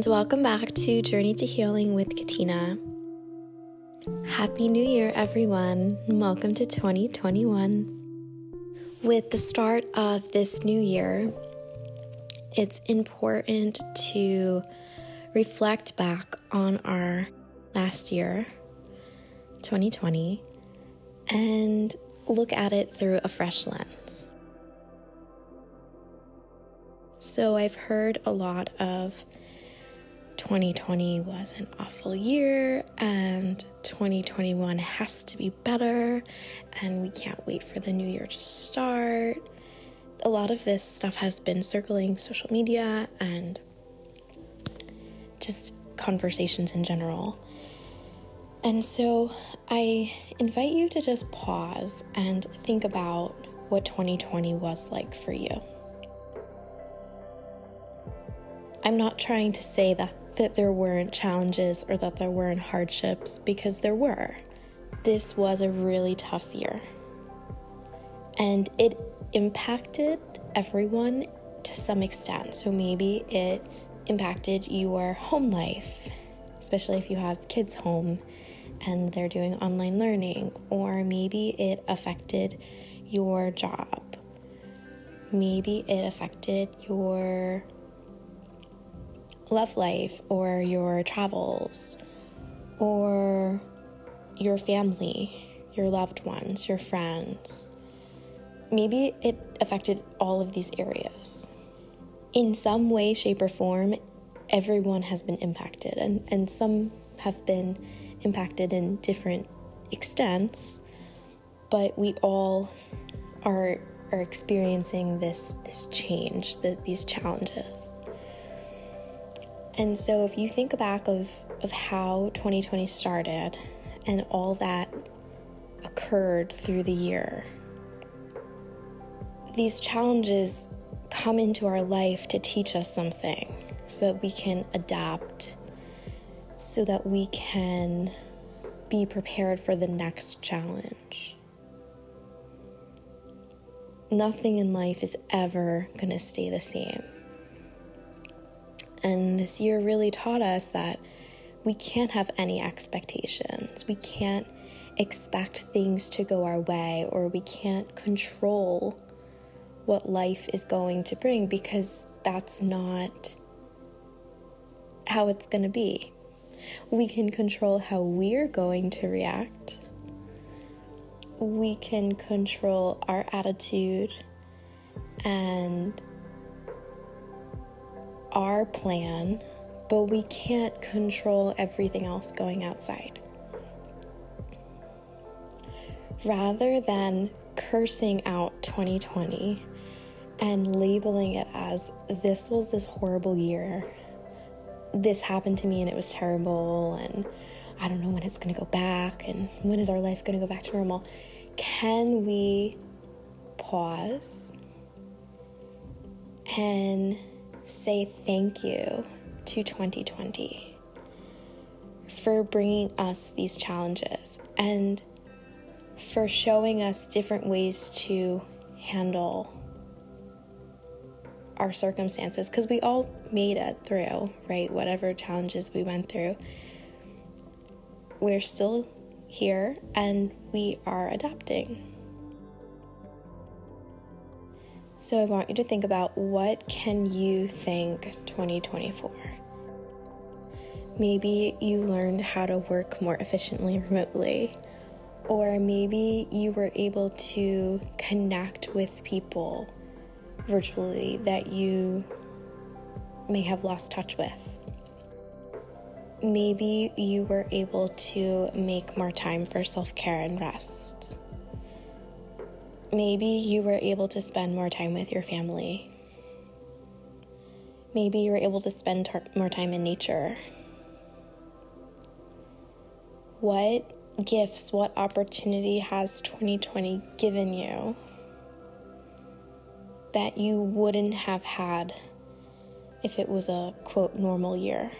and welcome back to Journey to Healing with Katina. Happy New Year, everyone, welcome to 2021. With the start of this new year, it's important to reflect back on our last year, 2020, and look at it through a fresh lens. So, I've heard a lot of 2020 was an awful year and 2021 has to be better and we can't wait for the new year to start. A lot of this stuff has been circling social media and just conversations in general. And so I invite you to just pause and think about what 2020 was like for you. I'm not trying to say that that there weren't challenges or that there weren't hardships because there were. This was a really tough year. And it impacted everyone to some extent. So maybe it impacted your home life, especially if you have kids home and they're doing online learning, or maybe it affected your job. Maybe it affected your love life or your travels or your family, your loved ones, your friends. Maybe it affected all of these areas. In some way, shape, or form, everyone has been impacted, and, and some have been impacted in different extents, but we all are, are experiencing this, this change, the, these challenges. And so if you think back of, of how 2020 started and all that occurred through the year, these challenges come into our life to teach us something so that we can adapt, so that we can be prepared for the next challenge. Nothing in life is ever going to stay the same. And this year really taught us that we can't have any expectations. We can't expect things to go our way, or we can't control what life is going to bring because that's not how it's going to be. We can control how we're going to react. We can control our attitude and our plan, but we can't control everything else going outside. Rather than cursing out 2020 and labeling it as this was this horrible year, this happened to me and it was terrible, and I don't know when it's going to go back, and when is our life going to go back to normal, can we pause and say thank you to 2020 for bringing us these challenges and for showing us different ways to handle our circumstances because we all made it through, right? Whatever challenges we went through, we're still here and we are adapting. So I want you to think about what can you thank 2024? Maybe you learned how to work more efficiently remotely, or maybe you were able to connect with people virtually that you may have lost touch with. Maybe you were able to make more time for self care and rest. Maybe you were able to spend more time with your family. Maybe you were able to spend tar- more time in nature. What gifts, what opportunity has 2020 given you that you wouldn't have had if it was a quote normal year?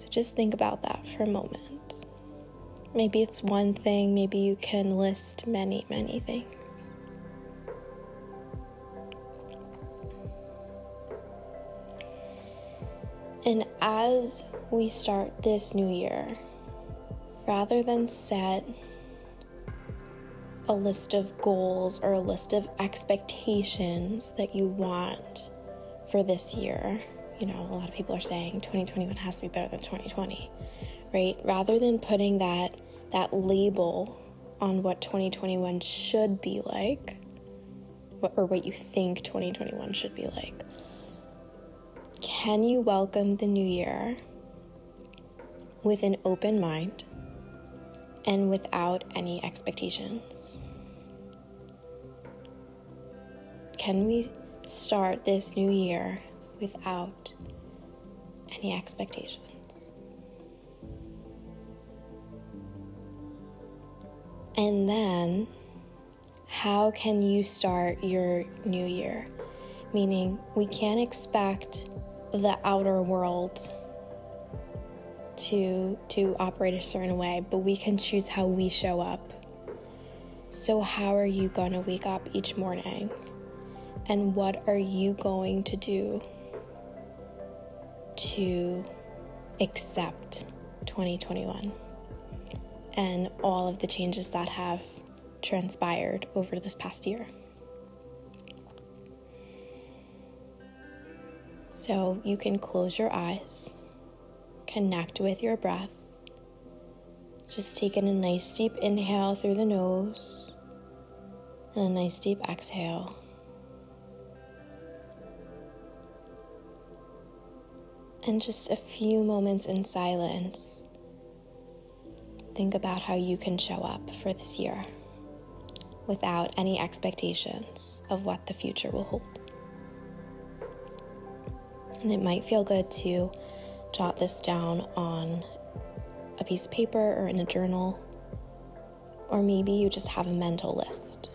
So just think about that for a moment. Maybe it's one thing, maybe you can list many, many things. And as we start this new year, rather than set a list of goals or a list of expectations that you want for this year, you know, a lot of people are saying 2021 has to be better than 2020, right? Rather than putting that that label on what 2021 should be like, or what you think 2021 should be like, can you welcome the new year with an open mind and without any expectations? Can we start this new year without any expectations? And then, how can you start your new year? Meaning, we can't expect the outer world to to operate a certain way, but we can choose how we show up. So how are you going to wake up each morning? And what are you going to do to accept 2021 and all of the changes that have transpired over this past year? So you can close your eyes, connect with your breath. Just taking a nice deep inhale through the nose and a nice deep exhale. And just a few moments in silence, think about how you can show up for this year without any expectations of what the future will hold. And it might feel good to jot this down on a piece of paper or in a journal, or maybe you just have a mental list.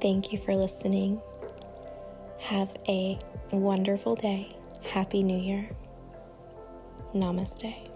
Thank you for listening. Have a wonderful day. Happy New Year. Namaste.